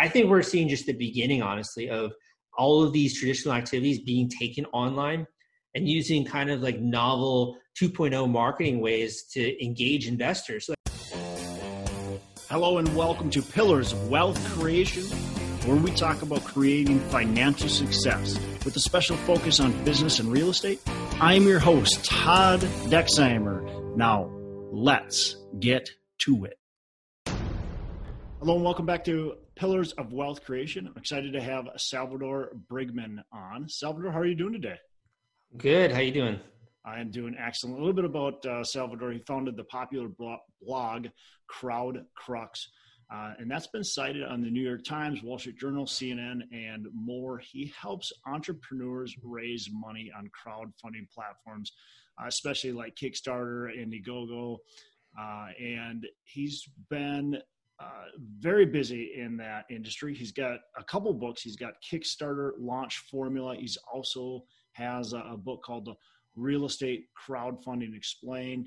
I think we're seeing just the beginning, honestly, of all of these traditional activities being taken online and using kind of like novel 2.0 marketing ways to engage investors. Hello, and welcome to Pillars of Wealth Creation, where we talk about creating financial success with a special focus on business and real estate. I'm your host, Todd Dexheimer. Now, let's get to it. Hello, and welcome back to Pillars of Wealth Creation. I'm excited to have Salvador Briggman on. Salvador, how are you doing today? Good. How you doing? I am doing excellent. A little bit about uh, Salvador. He founded the popular blog Crowd Crux, uh, and that's been cited on the New York Times, Wall Street Journal, CNN, and more. He helps entrepreneurs raise money on crowdfunding platforms, uh, especially like Kickstarter, Indiegogo, uh, and he's been uh, very busy in that industry. He's got a couple books. He's got Kickstarter Launch Formula. He's also has a, a book called the Real Estate Crowdfunding Explained,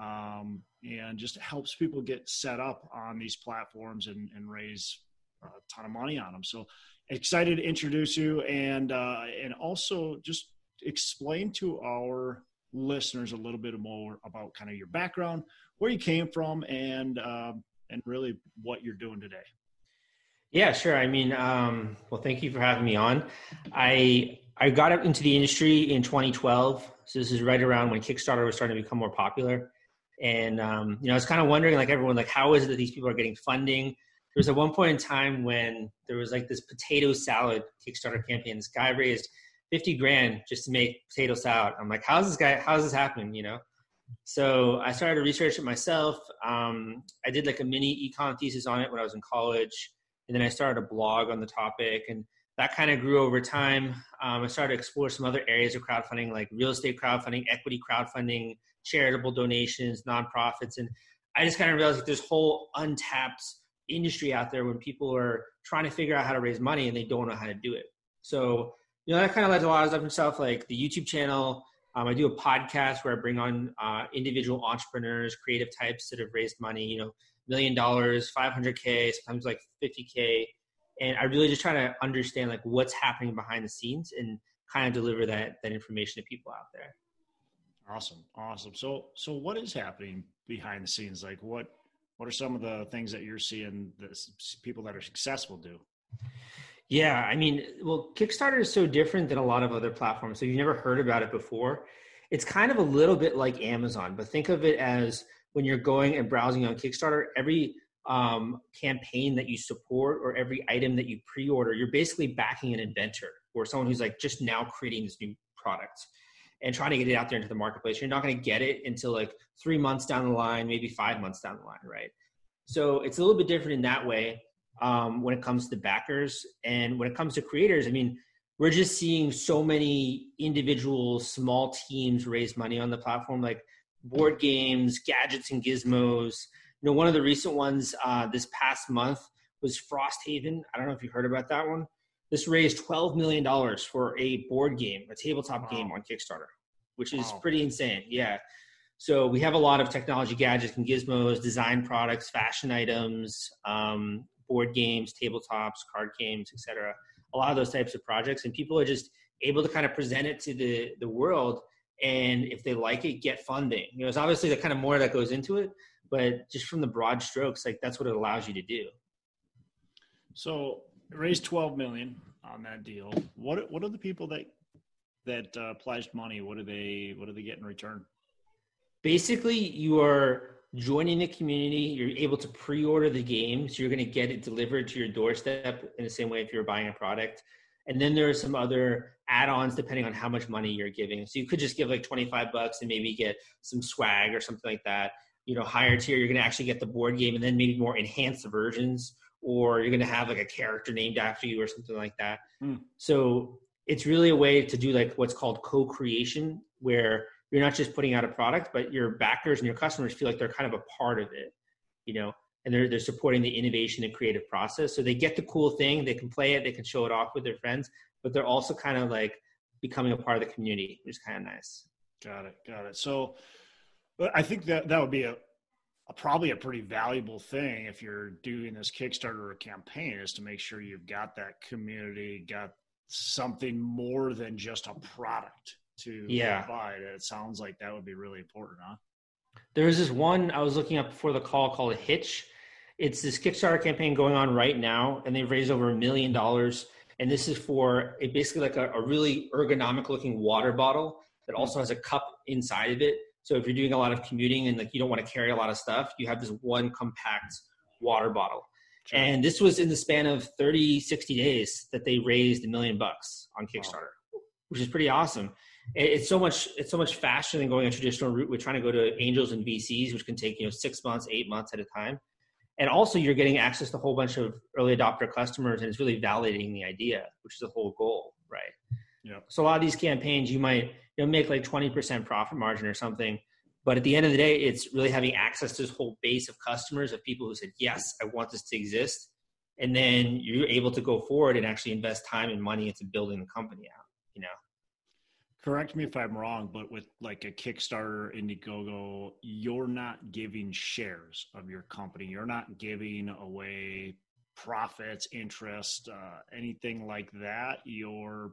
um, and just helps people get set up on these platforms and, and, raise a ton of money on them. So excited to introduce you and uh, and also just explain to our listeners a little bit more about kind of your background, where you came from, and um, and really what you're doing today. Yeah, sure. I mean, um, well, thank you for having me on. I I got into the industry in 2012, so this is right around when Kickstarter was starting to become more popular. And um, you know, I was kind of wondering, like everyone, like how is it that these people are getting funding? There was at one point in time when there was like this potato salad Kickstarter campaign. This guy raised 50 grand just to make potato salad. I'm like, how's this guy? How's this happening? You know? So I started to research it myself. Um, I did like a mini econ thesis on it when I was in college, and then I started a blog on the topic, and that kind of grew over time. Um, I started to explore some other areas of crowdfunding, like real estate crowdfunding, equity crowdfunding, charitable donations, nonprofits, and I just kind of realized like there's whole untapped industry out there when people are trying to figure out how to raise money and they don't know how to do it. So you know that kind of led to a lot of stuff like the YouTube channel um, I do a podcast where I bring on uh, individual entrepreneurs, creative types that have raised money, you know, million dollars, 500K, sometimes like 50K. And I really just try to understand like what's happening behind the scenes and kind of deliver that, that information to people out there. Awesome. Awesome. So, so what is happening behind the scenes? Like what, what are some of the things that you're seeing that people that are successful do? Yeah, I mean, well, Kickstarter is so different than a lot of other platforms. So you've never heard about it before. It's kind of a little bit like Amazon, but think of it as when you're going and browsing on Kickstarter, every um, campaign that you support or every item that you pre-order, you're basically backing an inventor or someone who's like just now creating this new product and trying to get it out there into the marketplace. You're not going to get it until like three months down the line, maybe five months down the line, right? So it's a little bit different in that way um, when it comes to backers and when it comes to creators. I mean, we're just seeing so many individual small teams raise money on the platform, like board games, gadgets, and gizmos. You know, one of the recent ones uh, this past month was Frosthaven. I don't know if you heard about that one. This raised $12 million for a board game, a tabletop wow. game on Kickstarter, which is wow. pretty insane. Yeah. So we have a lot of technology gadgets and gizmos, design products, fashion items, um, board games, tabletops, card games, etc. A lot of those types of projects, and people are just able to kind of present it to the the world, and if they like it, get funding. You know, it's obviously the kind of more that goes into it, but just from the broad strokes, like that's what it allows you to do. So raised twelve million on that deal. What what are the people that that uh, pledged money? What do they what do they get in return? Basically, you are joining the community, you're able to pre-order the game, so you're going to get it delivered to your doorstep in the same way if you're buying a product. And then there are some other add-ons depending on how much money you're giving. So you could just give like 25 bucks and maybe get some swag or something like that. You know, higher tier, you're going to actually get the board game and then maybe more enhanced versions, or you're going to have like a character named after you or something like that. Mm. So it's really a way to do like what's called co-creation, where you're not just putting out a product, but your backers and your customers feel like they're kind of a part of it, you know, and they're, they're supporting the innovation and creative process. So they get the cool thing, they can play it, they can show it off with their friends, but they're also kind of like becoming a part of the community, which is kind of nice. Got it. Got it. So I think that that would be a, a, probably a pretty valuable thing if you're doing this Kickstarter or campaign is to make sure you've got that community, got something more than just a product to yeah. provide. It sounds like that would be really important, huh? There's this one I was looking up before the call called Hitch. It's this Kickstarter campaign going on right now, and they've raised over a million dollars. And this is for a, basically like a, a really ergonomic looking water bottle that hmm. also has a cup inside of it. So if you're doing a lot of commuting and like you don't want to carry a lot of stuff, you have this one compact water bottle. Sure. And this was in the span of 30, 60 days that they raised a million bucks on Kickstarter, wow. which is pretty awesome it's so much it's so much faster than going a traditional route with trying to go to angels and VCs, which can take you know six months, eight months at a time. And also, you're getting access to a whole bunch of early adopter customers, and it's really validating the idea, which is the whole goal, right? Yeah. So a lot of these campaigns, you might you know make like 20% profit margin or something, but at the end of the day, it's really having access to this whole base of customers of people who said, "Yes, I want this to exist," and then you're able to go forward and actually invest time and money into building the company out. Correct me if I'm wrong, but with like a Kickstarter, Indiegogo, you're not giving shares of your company. You're not giving away profits, interest, uh, anything like that. You're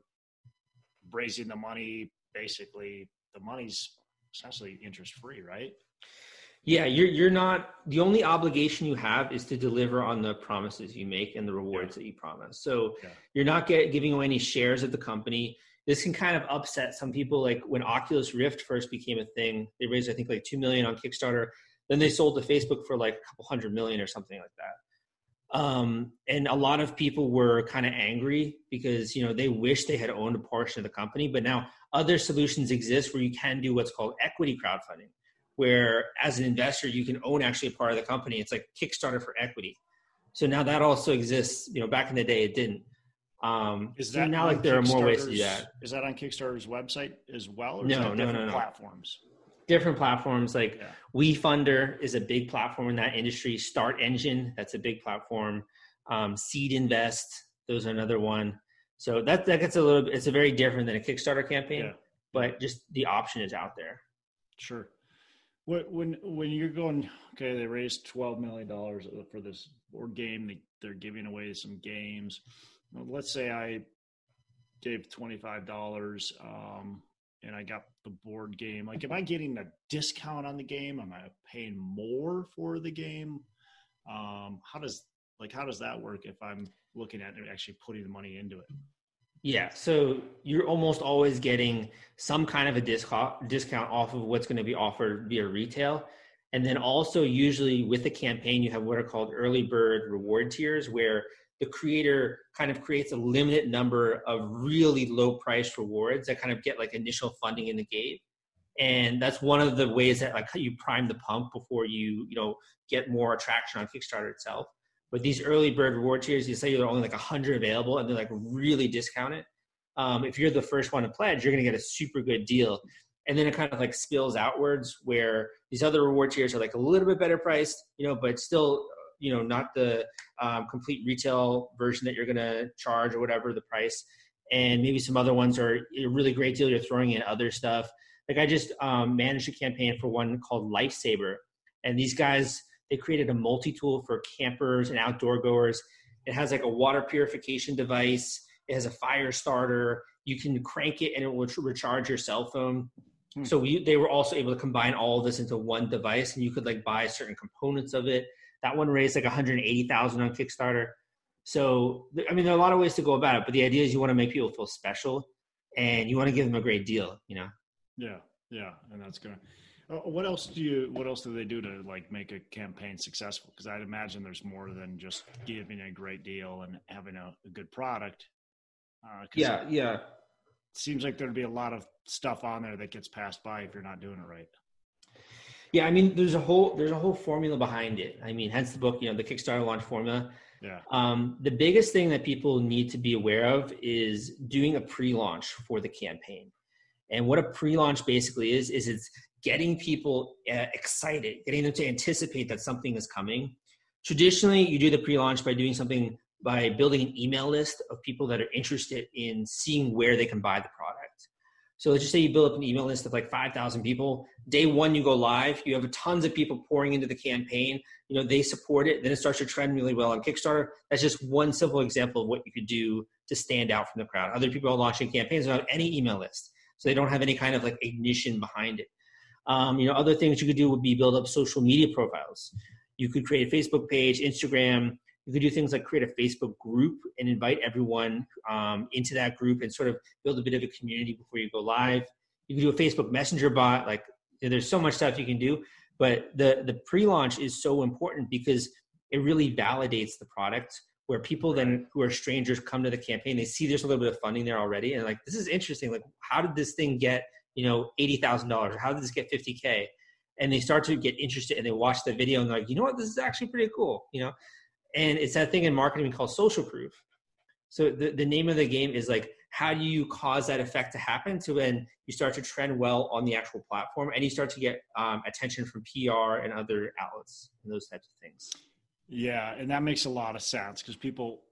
raising the money. Basically, the money's essentially interest free, right? Yeah, you're you're not the only obligation you have is to deliver on the promises you make and the rewards yeah. that you promise. So yeah. you're not get, giving away any shares of the company this can kind of upset some people. Like when Oculus Rift first became a thing, they raised I think like two million on Kickstarter. Then they sold to Facebook for like a couple hundred million or something like that. Um, and a lot of people were kind of angry because you know they wish they had owned a portion of the company. But now other solutions exist where you can do what's called equity crowdfunding, where as an investor you can own actually a part of the company. It's like Kickstarter for equity. So now that also exists. You know, back in the day it didn't. Um, is that now like there are more ways to do that? Is that on Kickstarter's website as well? Or no, no, no, no. Platforms. Different platforms like yeah. WeFunder is a big platform in that industry. Start Engine, that's a big platform. Um, Seed Invest, those are another one. So that that gets a little. It's a very different than a Kickstarter campaign, yeah. but just the option is out there. Sure. When when you're going, okay, they raised twelve million dollars for this board game. They, they're giving away some games let's say I gave $25 um, and I got the board game. Like, am I getting a discount on the game? Am I paying more for the game? Um, how does like how does that work if I'm looking at actually putting the money into it? Yeah, so you're almost always getting some kind of a discount discount off of what's going to be offered via retail. And then also usually with the campaign you have what are called early bird reward tiers where the creator kind of creates a limited number of really low price rewards that kind of get like initial funding in the gate. And that's one of the ways that like you prime the pump before you you know get more attraction on kickstarter itself. But these early bird reward tiers you say you're only like 100 available and they're like really discounted. Um, if you're the first one to pledge you're going to get a super good deal. And then it kind of like spills outwards where these other reward tiers are like a little bit better priced you know but still you know not the um, complete retail version that you're going to charge or whatever the price. And maybe some other ones are a really great deal you're throwing in other stuff. Like i just um, managed a campaign for one called lifesaver. And these guys they created a multi-tool for campers and outdoor goers. It has like a water purification device. It has a fire starter. You can crank it and it will recharge your cell phone. Hmm. so we, they were also able to combine all of this into one device and you could like buy certain components of it that one raised like 180,000 on Kickstarter. So, I mean, there are a lot of ways to go about it, but the idea is you want to make people feel special and you want to give them a great deal, you know? Yeah. Yeah. And that's going to, uh, what else do you, what else do they do to like make a campaign successful? Cause I'd imagine there's more than just giving a great deal and having a, a good product. Uh, yeah. It, yeah. seems like there'd be a lot of stuff on there that gets passed by if you're not doing it right. Yeah, I mean, there's a whole there's a whole formula behind it. I mean, hence the book, you know, the Kickstarter launch formula. Yeah. Um, the biggest thing that people need to be aware of is doing a pre-launch for the campaign. And what a pre-launch basically is is it's getting people uh, excited, getting them to anticipate that something is coming. Traditionally, you do the pre-launch by doing something by building an email list of people that are interested in seeing where they can buy the product. So let's just say you build up an email list of like 5,000 people. Day one, you go live. You have tons of people pouring into the campaign. You know, they support it. Then it starts to trend really well on Kickstarter. That's just one simple example of what you could do to stand out from the crowd. Other people are launching campaigns without any email list. So they don't have any kind of like ignition behind it. Um, you know, other things you could do would be build up social media profiles. You could create a Facebook page, Instagram, you could do things like create a Facebook group and invite everyone um, into that group and sort of build a bit of a community before you go live. You can do a Facebook Messenger bot. Like there's so much stuff you can do, but the the pre-launch is so important because it really validates the product. Where people then who are strangers come to the campaign, they see there's a little bit of funding there already, and like this is interesting. Like how did this thing get you know eighty thousand dollars? How did this get fifty k? And they start to get interested and they watch the video and they're like, you know what, this is actually pretty cool. You know, and it's that thing in marketing called social proof. So the, the name of the game is like how do you cause that effect to happen to when you start to trend well on the actual platform and you start to get um, attention from pr and other outlets and those types of things? Yeah and that makes a lot of sense because people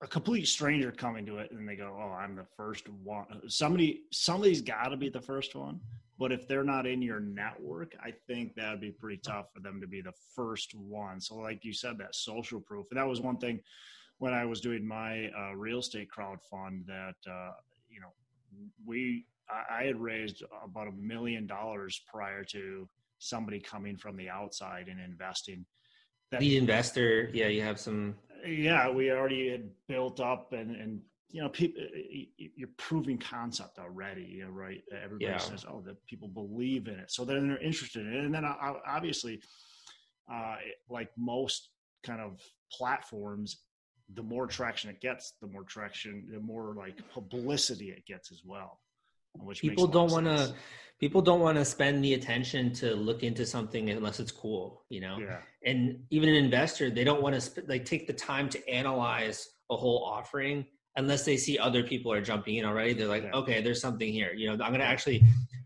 a complete stranger coming to it and they go oh i'm the first one. Somebody somebody's got to be the first one but if they're not in your network, I think that would be pretty tough for them to be the first one. So, like you said, that social proof. And that was one thing when I was doing my uh, real estate crowd fund that, uh, you know, we, I, I had raised about a million dollars prior to somebody coming from the outside and investing. That, Lead investor, yeah, you have some. Yeah, we already had built up and, and you know, people, you're proving concept already, you know, right? Everybody yeah. says, oh, that people believe in it. So then they're interested in it. And then uh, obviously, uh, like most kind of platforms, the more traction it gets, the more traction, the more like publicity it gets as well. Which people don't want to, people don't want to spend the attention to look into something unless it's cool, you know? Yeah. And even an investor, they don't want to sp- like take the time to analyze a whole offering unless they see other people are jumping in already they're like yeah. okay there's something here you know i'm going to actually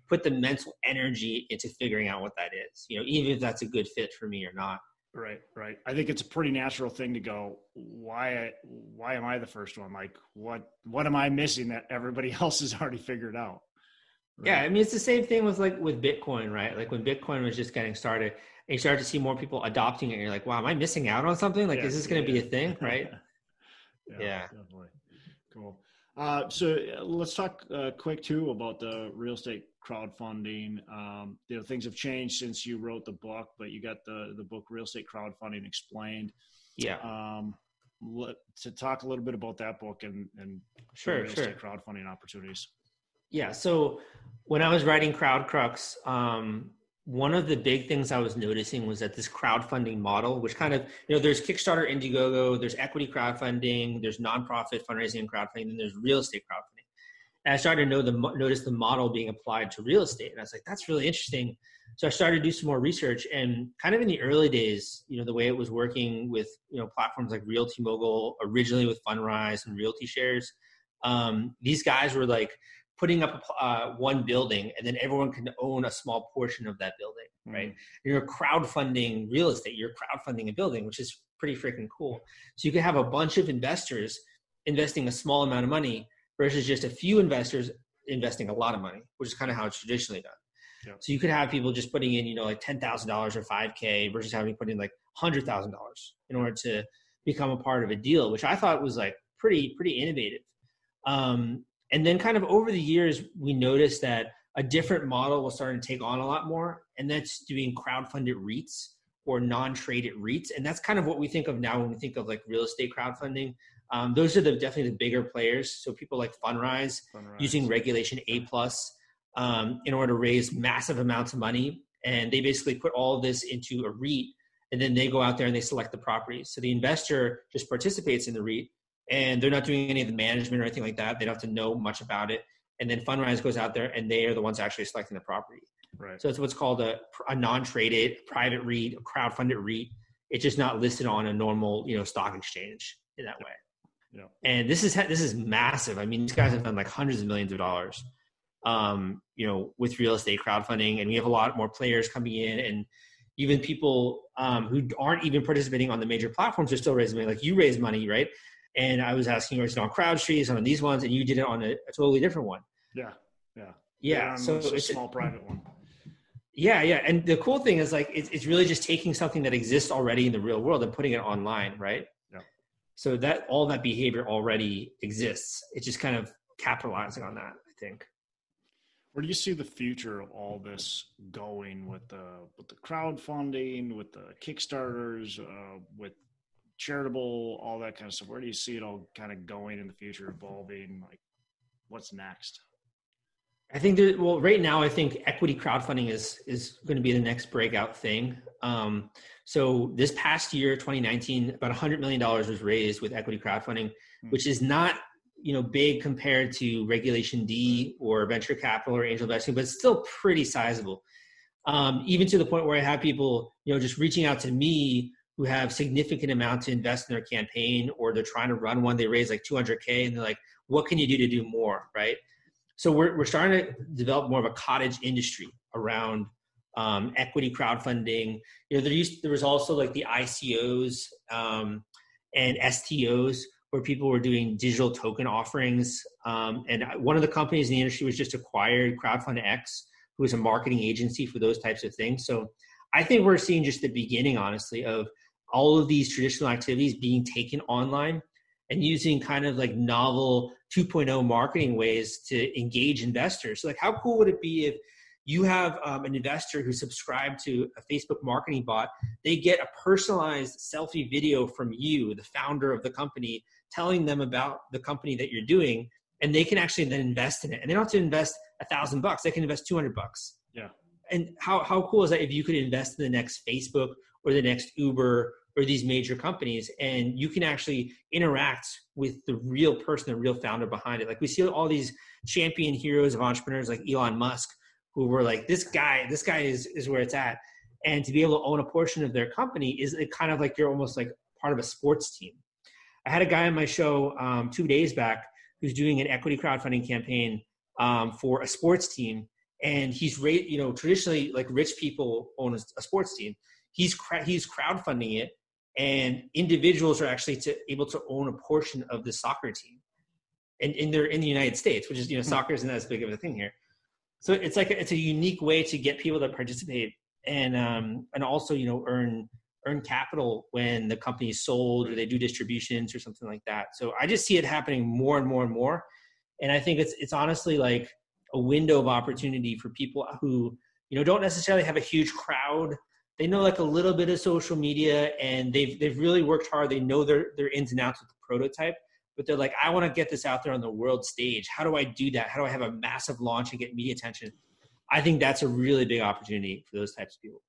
put the mental energy into figuring out what that is you know even if that's a good fit for me or not right right i think it's a pretty natural thing to go why why am i the first one like what what am i missing that everybody else has already figured out right? yeah i mean it's the same thing with like with bitcoin right like when bitcoin was just getting started and you start to see more people adopting it and you're like wow am i missing out on something like is this going to yeah. be a thing right yeah, yeah. Definitely. Cool. Uh, so uh, let's talk uh, quick too about the real estate crowdfunding. Um, you know, things have changed since you wrote the book, but you got the the book Real Estate Crowdfunding Explained. Yeah. Um, let, to talk a little bit about that book and and sure, real sure. estate crowdfunding opportunities. Yeah. So when I was writing Crowd Crux, um, one of the big things I was noticing was that this crowdfunding model, which kind of, you know, there's Kickstarter, Indiegogo, there's equity crowdfunding, there's nonprofit fundraising and crowdfunding, and there's real estate crowdfunding. And I started to know the, notice the model being applied to real estate. And I was like, that's really interesting. So I started to do some more research and kind of in the early days, you know, the way it was working with, you know, platforms like Realty Mogul, originally with Fundrise and Realty Shares, um, these guys were like, putting up uh, one building and then everyone can own a small portion of that building, mm-hmm. right? You're crowdfunding real estate, you're crowdfunding a building, which is pretty freaking cool. So you can have a bunch of investors investing a small amount of money versus just a few investors investing a lot of money, which is kind of how it's traditionally done. Yeah. So you could have people just putting in, you know, like ten thousand dollars or five k versus having to put in like hundred thousand dollars in order to become a part of a deal, which I thought was like pretty pretty innovative. Um, and then, kind of over the years, we noticed that a different model was starting to take on a lot more, and that's doing crowdfunded REITs or non-traded REITs, and that's kind of what we think of now when we think of like real estate crowdfunding. Um, those are the definitely the bigger players. So people like Fundrise, Fundrise. using Regulation A plus um, in order to raise massive amounts of money, and they basically put all of this into a REIT, and then they go out there and they select the properties. So the investor just participates in the REIT, and they're not doing any of the management or anything like that. They don't have to know much about it. And then Fundrise goes out there and they are the ones actually selecting the property. Right. So it's what's called a, a non-traded private REIT, a crowd-funded REIT. It's just not listed on a normal, you know, stock exchange in that way. Yeah. And this is this is massive. I mean, these guys have done like hundreds of millions of dollars, um, you know, with real estate crowdfunding, and we have a lot more players coming in, and even people um, who aren't even participating on the major platforms are still raising money. Like you raise money, right? And I was asking you, is it on CrowdStreet, on these ones, and you did it on a, a totally different one. Yeah. Yeah. Yeah. So it's a small private one. Yeah, yeah. And the cool thing is like it's, it's really just taking something that exists already in the real world and putting it online, right? Yeah. So that all that behavior already exists. It's just kind of capitalizing on that, I think. Where do you see the future of all this going with the with the crowdfunding, with the Kickstarters, uh, with charitable, all that kind of stuff? Where do you see it all kind of going in the future, evolving? Like, what's next? I think that well, right now I think equity crowdfunding is is going to be the next breakout thing. Um, so this past year, 2019, about 100 million dollars was raised with equity crowdfunding, mm-hmm. which is not you know big compared to Regulation D or venture capital or angel investing, but it's still pretty sizable. Um, even to the point where I have people you know just reaching out to me who have significant amount to invest in their campaign, or they're trying to run one. They raise like 200k, and they're like, "What can you do to do more?" Right? so we're, we're starting to develop more of a cottage industry around um, equity crowdfunding. You know, there used there was also like the ICOs um, and STOs where people were doing digital token offerings. Um, and one of the companies in the industry was just acquired Crowdfund X, who is a marketing agency for those types of things. So I think we're seeing just the beginning, honestly, of all of these traditional activities being taken online and using kind of like novel 2.0 marketing ways to engage investors. So like how cool would it be if you have um, an investor who subscribed to a Facebook marketing bot, they get a personalized selfie video from you, the founder of the company, telling them about the company that you're doing, and they can actually then invest in it. And they don't have to invest a thousand bucks; they can invest two hundred bucks. Yeah. And how how cool is that if you could invest in the next Facebook or the next Uber or these major companies and you can actually interact with the real person the real founder behind it. Like we see all these champion heroes of entrepreneurs like elon musk who were like this guy this guy is is where it's at. And to be able to own a portion of their company is kind of like you're almost like part of a sports team. I had a guy on my show um, two days back who's doing an equity crowdfunding campaign um, for a sports team and he's you know traditionally like rich people own a, a sports team. He's he's crowdfunding it and individuals are actually to, able to own a portion of the soccer team. And, and they're in the united states which is you know hmm. soccer isn't as big of a thing here. So it's like a, it's a unique way to get people to participate and um and also you know earn earn capital when the company is sold or they do distributions or something like that. So i just see it happening more and more and more. And i think it's it's honestly like a window of opportunity for people who you know don't necessarily have a huge crowd they know like a little bit of social media and they've they've really worked hard. They know their their ins and outs with the prototype, but they're like, I want to get this out there on the world stage. How do I do that? How do I have a massive launch and get media attention? I think that's a really big opportunity for those types of people.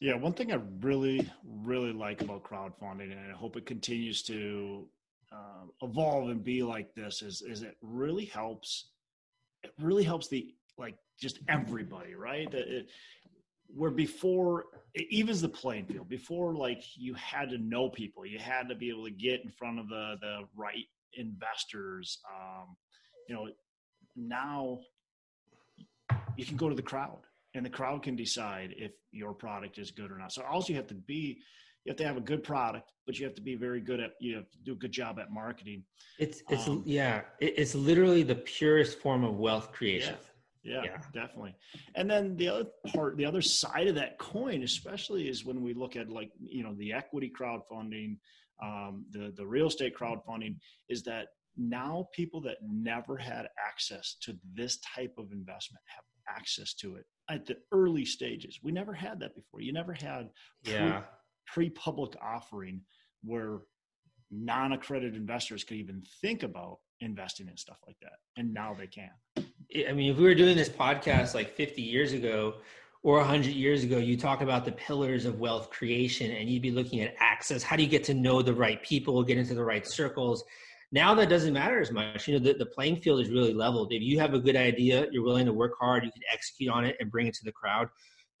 Yeah, one thing I really, really like about crowdfunding, and I hope it continues to uh, evolve and be like this, is is it really helps. It really helps the like just everybody, right? It, where before it evens the playing field before like you had to know people you had to be able to get in front of the the right investors um you know now you can go to the crowd and the crowd can decide if your product is good or not. So also you have to be you have to have a good product but you have to be very good at you have to do a good job at marketing. It's it's um, yeah it's literally the purest form of wealth creation. Yeah yeah, yeah, definitely. And then the other part, the other side of that coin, especially, is when we look at like you know the equity crowdfunding, um, the the real estate crowdfunding, is that now people that never had access to this type of investment have access to it at the early stages. We never had that before. You never had yeah. pre public offering where non accredited investors could even think about investing in stuff like that, and now they can. I mean, if we were doing this podcast like 50 years ago or 100 years ago, you talk about the pillars of wealth creation and you'd be looking at access. How do you get to know the right people, get into the right circles? Now that doesn't matter as much. You know, the, the playing field is really leveled. If you have a good idea, you're willing to work hard, you can execute on it and bring it to the crowd.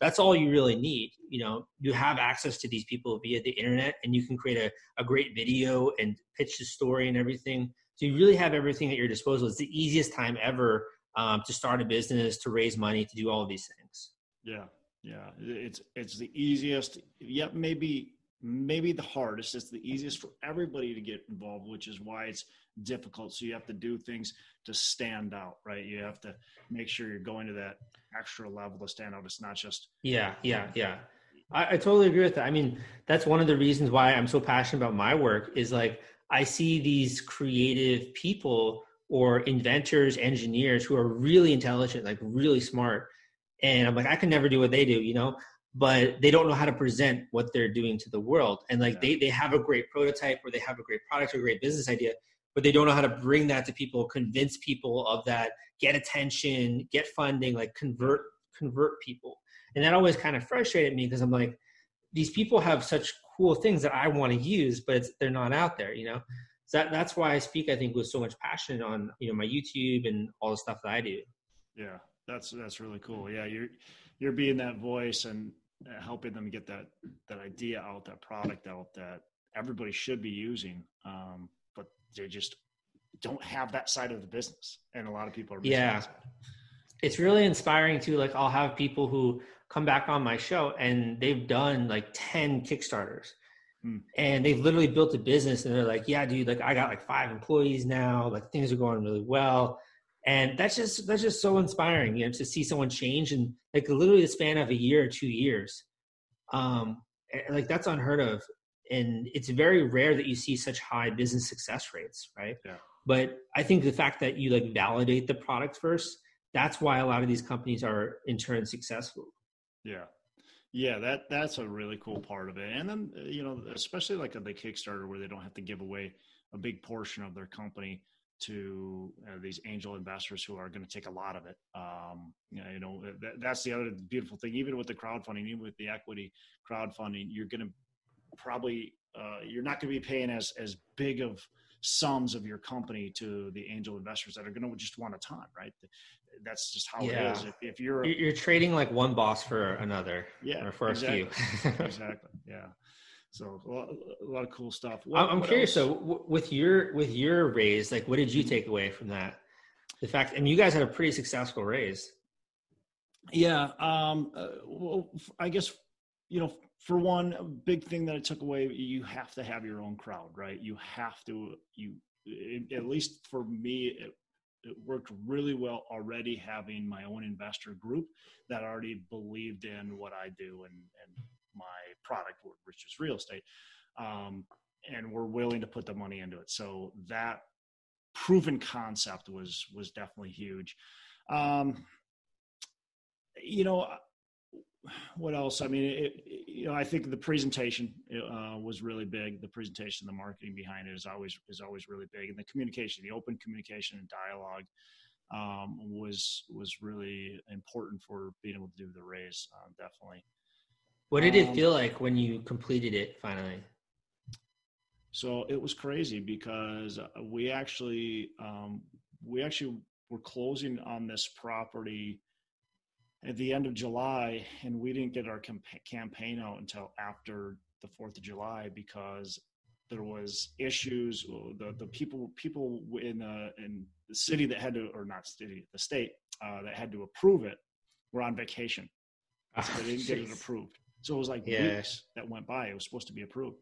That's all you really need. You know, you have access to these people via the internet and you can create a, a great video and pitch the story and everything. So you really have everything at your disposal. It's the easiest time ever um, to start a business, to raise money, to do all of these things. Yeah, yeah, it's it's the easiest. Yep, maybe maybe the hardest. It's the easiest for everybody to get involved, which is why it's difficult. So you have to do things to stand out, right? You have to make sure you're going to that extra level to stand out. It's not just yeah, yeah, yeah. I, I totally agree with that. I mean, that's one of the reasons why I'm so passionate about my work. Is like I see these creative people or inventors, engineers who are really intelligent, like really smart, and I'm like, I can never do what they do, you know? But they don't know how to present what they're doing to the world. And like yeah. they, they have a great prototype or they have a great product or a great business idea but they don't know how to bring that to people convince people of that get attention get funding like convert convert people. And that always kind of frustrated me because i'm like these people have such cool things that i want to use but they're not out there you know so that, that's why i speak i think with so much passion on you know my youtube and all the stuff that i do yeah that's that's really cool yeah you're you're being that voice and uh, helping them get that that idea out, that product out that everybody should be using, um, but they just don't have that side of the business, and a lot of people are. Yeah, it's really inspiring too. Like I'll have people who come back on my show and they've done like ten Kickstarters. Hmm. And they've literally built a business, and they're like, "Yeah, dude, like I got like five employees now. Like things are going really well." and that's just that's just so inspiring you know to see someone change in like literally the span of a year or two years um like that's unheard of and it's very rare that you see such high business success rates right yeah. but i think the fact that you like validate the product first that's why a lot of these companies are in turn successful yeah yeah that that's a really cool part of it and then you know especially like the kickstarter where they don't have to give away a big portion of their company to uh, these angel investors who are going to take a lot of it. Um, you know, that, that's the other beautiful thing. Even with the crowdfunding, even with the equity crowdfunding, you're going to probably uh, you're not going to be paying as as big of sums of your company to the angel investors that are going to just want a ton, right? That's just how yeah. it is. If, if you're you're trading like one boss for another, yeah, or for exactly. a few, exactly, yeah. So a lot, a lot of cool stuff. What, I'm what curious. Else? So w- with your with your raise, like, what did you take away from that? The fact, and you guys had a pretty successful raise. Yeah. Um, uh, well, I guess you know, for one, a big thing that I took away, you have to have your own crowd, right? You have to. You at least for me, it, it worked really well already having my own investor group that already believed in what I do and and my product, which is real estate, um, and we're willing to put the money into it. So that proven concept was was definitely huge. Um, you know, what else? I mean, it, you know, I think the presentation uh, was really big. The presentation, the marketing behind it is always is always really big, and the communication, the open communication and dialogue. Um, was was really important for being able to do the raise. Uh, definitely. What did it um, feel like when you completed it finally? So it was crazy because we actually um, we actually were closing on this property at the end of July, and we didn't get our campaign out until after the Fourth of July because there was issues. Uh, the the people people in the in the city that had to, or not city, the state uh, that had to approve it, were on vacation, ah, so they didn't get it approved. So it was like yeah. weeks that went by. It was supposed to be approved.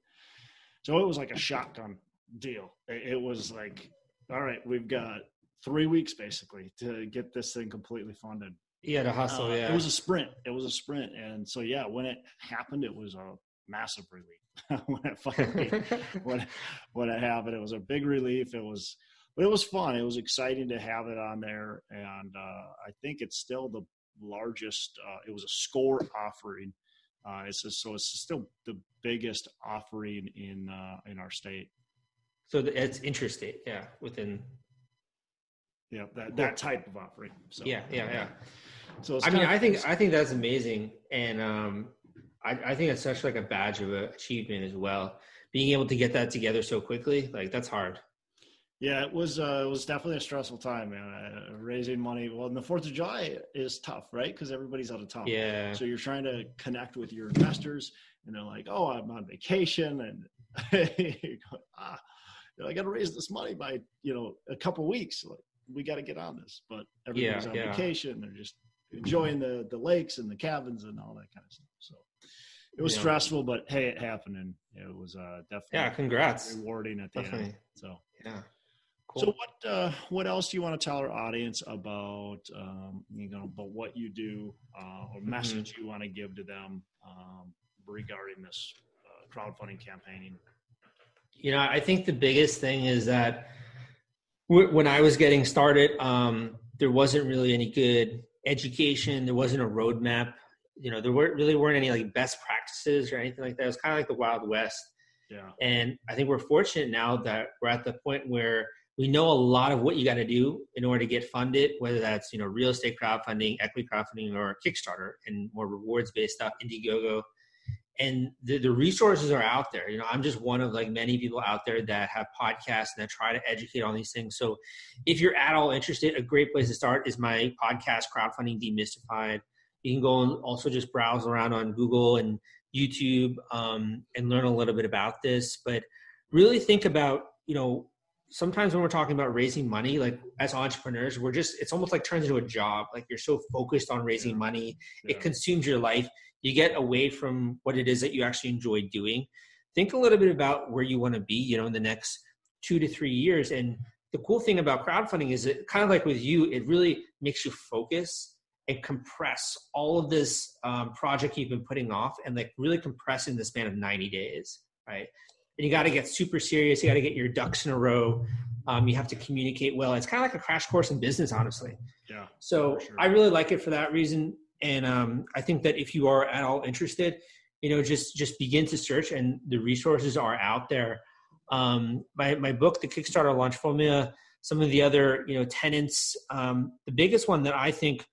So it was like a shotgun deal. It was like, all right, we've got three weeks basically to get this thing completely funded. Yeah, to hustle. Uh, yeah, it was a sprint. It was a sprint, and so yeah, when it happened, it was a massive relief. when it finally when when it happened, it was a big relief. It was, but it was fun. It was exciting to have it on there, and uh, I think it's still the largest. Uh, it was a SCOR offering uh, it's just, so it's still the biggest offering in uh, in our state. So it's intrastate, yeah, within. Yeah, that that type of offering. So, yeah, yeah, yeah. So I mean, I think I think that's amazing, and um, I, I think it's such like a badge of achievement as well. Being able to get that together so quickly, like that's hard. Yeah, it was uh, it was definitely a stressful time, man. Uh, raising money. Well, and the Fourth of July is tough, right? Because everybody's out of town. Yeah. So you're trying to connect with your investors, and they're like, "Oh, I'm on vacation," and ah, you know, I got to raise this money by you know a couple weeks. Like, we got to get on this, but everybody's yeah, on yeah. vacation. They're just enjoying the the lakes and the cabins and all that kind of stuff. So it was stressful, but hey, it happened, and it was uh, definitely yeah, congrats, rewarding at the definitely. end. So yeah. Cool. So what uh, what else do you want to tell our audience about um, you know about what you do uh, or mm-hmm. message mm-hmm. you want to give to them um, regarding this uh, crowdfunding campaigning? You know, I think the biggest thing is that w- when I was getting started, um, there wasn't really any good education. There wasn't a roadmap. You know, there weren't really weren't any like best practices or anything like that. It was kind of like the Wild West. Yeah. And I think we're fortunate now that we're at the point where we know a lot of what you got to do in order to get funded, whether that's you know real estate crowdfunding, equity crowdfunding, or Kickstarter, and more rewards based stuff, Indiegogo, and the, the resources are out there. You know, I'm just one of like many people out there that have podcasts and that try to educate on these things. So, if you're at all interested, a great place to start is my podcast, Crowdfunding Demystified. You can go and also just browse around on Google and YouTube um, and learn a little bit about this. But really think about you know sometimes when we're talking about raising money like as entrepreneurs we're just it's almost like turns into a job like you're so focused on raising yeah. money yeah. it consumes your life you get away from what it is that you actually enjoy doing think a little bit about where you want to be you know in the next two to three years and the cool thing about crowdfunding is it kind of like with you it really makes you focus and compress all of this um, project you've been putting off and like really compress in the span of 90 days right and you got to get super serious. You got to get your ducks in a row. Um, you have to communicate well. It's kind of like a crash course in business, honestly. Yeah. So sure. I really like it for that reason, and um, I think that if you are at all interested, you know, just just begin to search, and the resources are out there. Um, my my book, the Kickstarter Launch Formula, some of the other you know tenants. Um, the biggest one that I think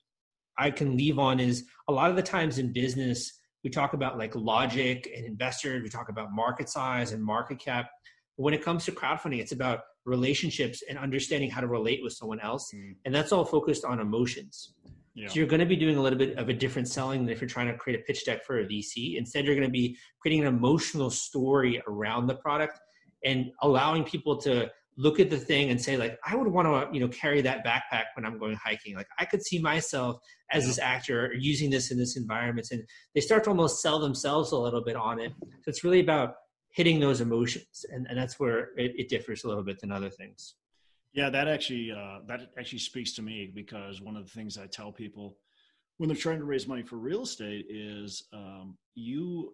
I can leave on is a lot of the times in business we talk about like logic and investors we talk about market size and market cap but when it comes to crowdfunding it's about relationships and understanding how to relate with someone else mm. and that's all focused on emotions yeah. so you're going to be doing a little bit of a different selling than if you're trying to create a pitch deck for a vc instead you're going to be creating an emotional story around the product and allowing people to look at the thing and say like i would want to you know carry that backpack when i'm going hiking like i could see myself as yeah. this actor using this in this environment and they start to almost sell themselves a little bit on it so it's really about hitting those emotions and, and that's where it, it differs a little bit than other things yeah that actually uh, that actually speaks to me because one of the things i tell people when they're trying to raise money for real estate is um, you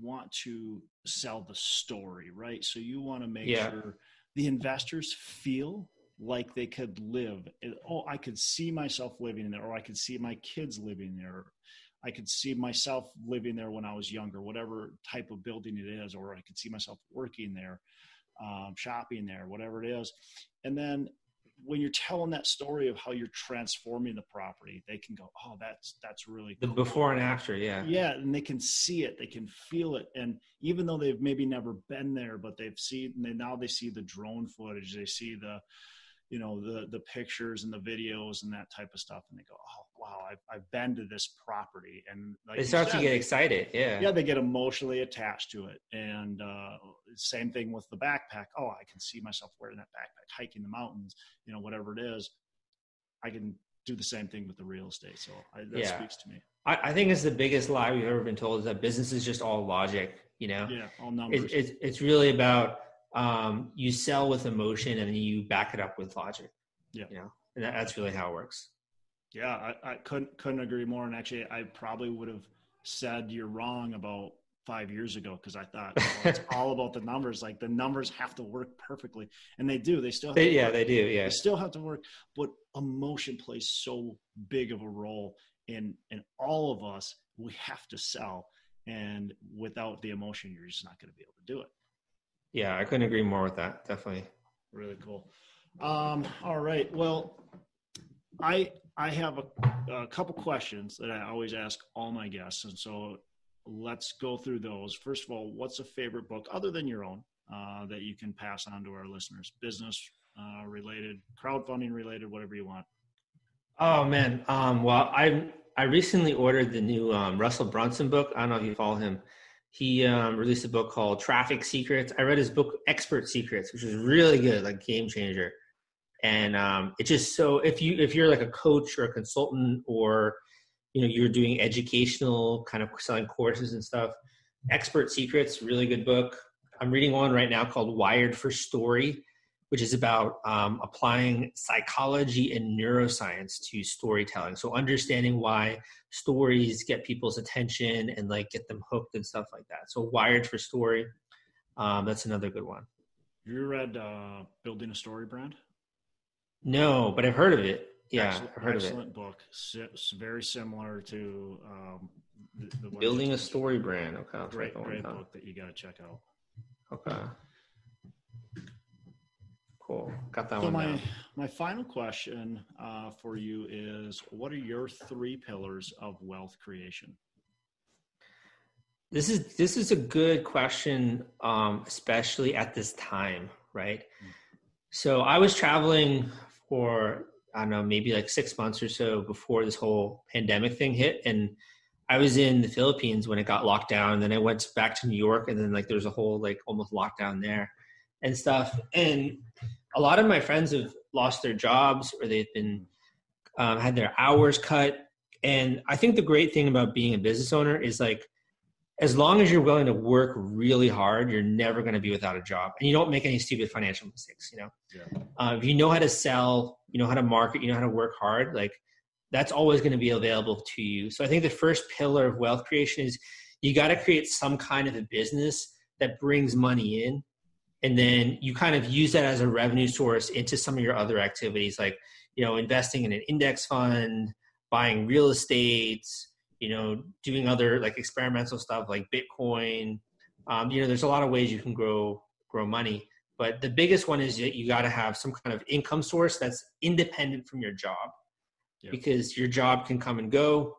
want to sell the story right so you want to make yeah. sure the investors feel like they could live. Oh, I could see myself living there, or I could see my kids living there. I could see myself living there when I was younger, whatever type of building it is, or I could see myself working there, um, shopping there, whatever it is. And then when you're telling that story of how you're transforming the property, they can go, "Oh, that's that's really the before and after." Yeah, yeah, and they can see it, they can feel it, and even though they've maybe never been there, but they've seen, they now they see the drone footage, they see the, you know, the the pictures and the videos and that type of stuff, and they go, "Oh, wow, I've, I've been to this property. And like they start said, to get excited. Yeah. Yeah. They get emotionally attached to it. And uh, same thing with the backpack. Oh, I can see myself wearing that backpack, hiking the mountains, you know, whatever it is. I can do the same thing with the real estate. So I, that yeah. speaks to me. I, I, think it's the biggest lie we've ever been told is that business is just all logic, you know? Yeah. All numbers. It, it, it's really about um, you sell with emotion and you back it up with logic. Yeah. You know, and that, that's really how it works. Yeah, I, I couldn't couldn't agree more. And actually, I probably would have said you're wrong about five years ago because I thought well, it's all about the numbers. Like the numbers have to work perfectly, and they do. They still, they, yeah, they do. Yeah, they still have to work. But emotion plays so big of a role in in all of us. We have to sell, and without the emotion, you're just not going to be able to do it. Yeah, I couldn't agree more with that. Definitely. Really cool. Um, all right. Well, I I have a, a couple questions that I always ask all my guests, and so let's go through those. First of all, what's a favorite book other than your own uh, that you can pass on to our listeners? Business uh, related, crowdfunding related, whatever you want. Oh man, um, well I I recently ordered the new um, Russell Brunson book. I don't know if you follow him. He um, released a book called Traffic Secrets. I read his book Expert Secrets, which is really good, like game changer and um, it's just so if you if you're like a coach or a consultant or you know you're doing educational kind of selling courses and stuff Expert Secrets, really good book. I'm reading one right now called Wired for Story, which is about um, applying psychology and neuroscience to storytelling. So understanding why stories get people's attention and like get them hooked and stuff like that. So Wired for Story, um, that's another good one. You read uh, Building a Story Brand? No, but I've heard of it. Yeah, excellent, I've heard excellent of it. book. It's very similar to um, the, the Building a Story Brand. Okay, I'll great, great book that you got to check out. Okay. Cool. Got that so one. my down. my final question uh, for you is: What are your three pillars of wealth creation? This is this is a good question, um, especially at this time, right? Mm. So I was traveling for I don't know, maybe like six months or so before this whole pandemic thing hit, and I was in the Philippines when it got locked down. And then I went back to New York, and then like there was a whole like almost lockdown there and stuff. And a lot of my friends have lost their jobs or they've been um, had their hours cut. And I think the great thing about being a business owner is like as long as you're willing to work really hard, you're never going to be without a job, and you don't make any stupid financial mistakes. You know, Yeah. uh, if you know how to sell, you know how to market, you know how to work hard, like that's always going to be available to you. So I think the first pillar of wealth creation is you got to create some kind of a business that brings money in, and then you kind of use that as a revenue source into some of your other activities, like you know investing in an index fund, buying real estate you know, doing other like experimental stuff like Bitcoin. Um, you know, there's a lot of ways you can grow grow money, but the biggest one is that you got to have some kind of income source that's independent from your job, Yep. because your job can come and go,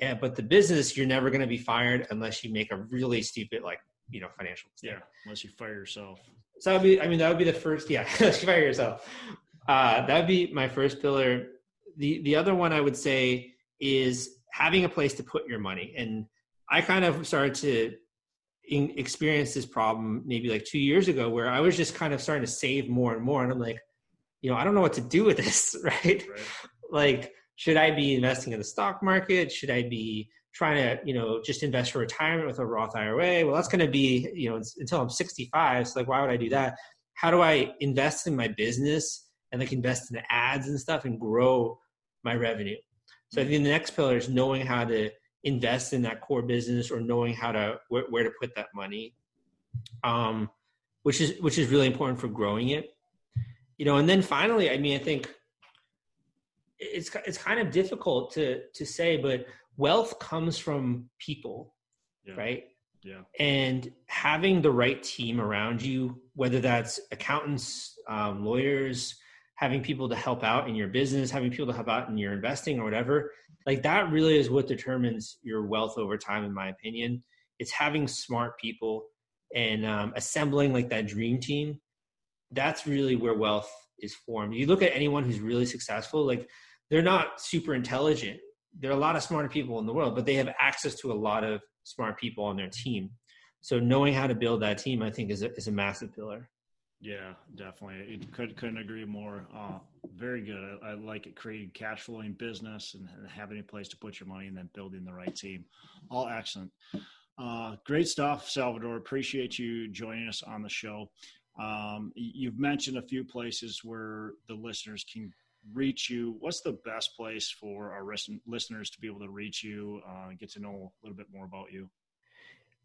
and, but the business you're never going to be fired unless you make a really stupid like you know financial mistake. Yeah, unless you fire yourself. So that would be, I mean, that would be the first, yeah, fire yourself. Uh, that would be my first pillar. The, the other one I would say is having a place to put your money. And I kind of started to in, experience this problem maybe like two years ago where I was just kind of starting to save more and more. And I'm like, you know, I don't know what to do with this, right? Right. like should i be investing in the stock market should i be trying to you know just invest for retirement with a roth ira well that's going to be you know until i'm 65 so like why would i do that? How do i invest in my business and like invest in ads and stuff and grow my revenue? So i think the next pillar is knowing how to invest in that core business or knowing how to where, where to put that money um which is which is really important for growing it. You know and then finally i mean i think it's it's kind of difficult to to say but wealth comes from people Yeah. right Yeah. and having the right team around you whether that's accountants um, lawyers having people to help out in your business having people to help out in your investing or whatever like that really is what determines your wealth over time in my opinion it's having smart people and um, assembling like that dream team that's really where wealth is formed you look at anyone who's really successful like they're not super intelligent there are a lot of smarter people in the world but they have access to a lot of smart people on their team so knowing how to build that team i think is a, is a massive pillar Yeah, definitely. It could couldn't agree more. Uh, very good. I, I like it. Creating cash flowing business and, having a place to put your money, and then building the right team. All excellent. Uh, great stuff, Salvador. Appreciate you joining us on the show. Um, you've mentioned a few places where the listeners can reach you. What's the best place for our listeners to be able to reach you, uh, get to know a little bit more about you?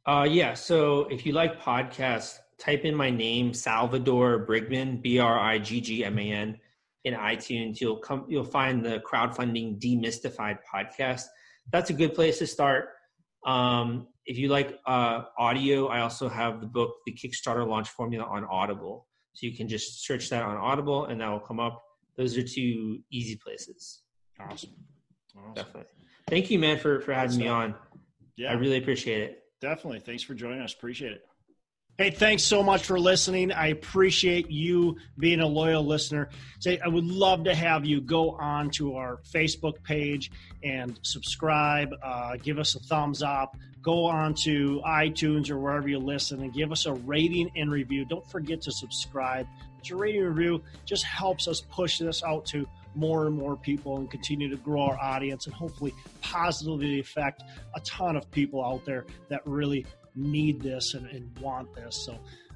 Uh, yeah. So if you like podcasts, type in my name, Salvador Briggman, B R I G G M A N, in iTunes. You'll come. You'll find the crowdfunding demystified podcast. That's a good place to start. Um, if you like uh, audio, I also have the book, The Kickstarter Launch Formula, on Audible. So you can just search that on Audible, and that will come up. Those are two easy places. Awesome. awesome. Definitely. Thank you, man, for for having me stuff. on. Yeah. I really appreciate it. Definitely. Thanks for joining us. Appreciate it. Hey, thanks so much for listening. I appreciate you being a loyal listener. Say, I would love to have you go on to our Facebook page and subscribe. Uh, give us a thumbs up. Go on to iTunes or wherever you listen and give us a rating and review. Don't forget to subscribe. But your rating review just helps us push this out to more and more people and continue to grow our audience and hopefully positively affect a ton of people out there that really need this and, and want this. So,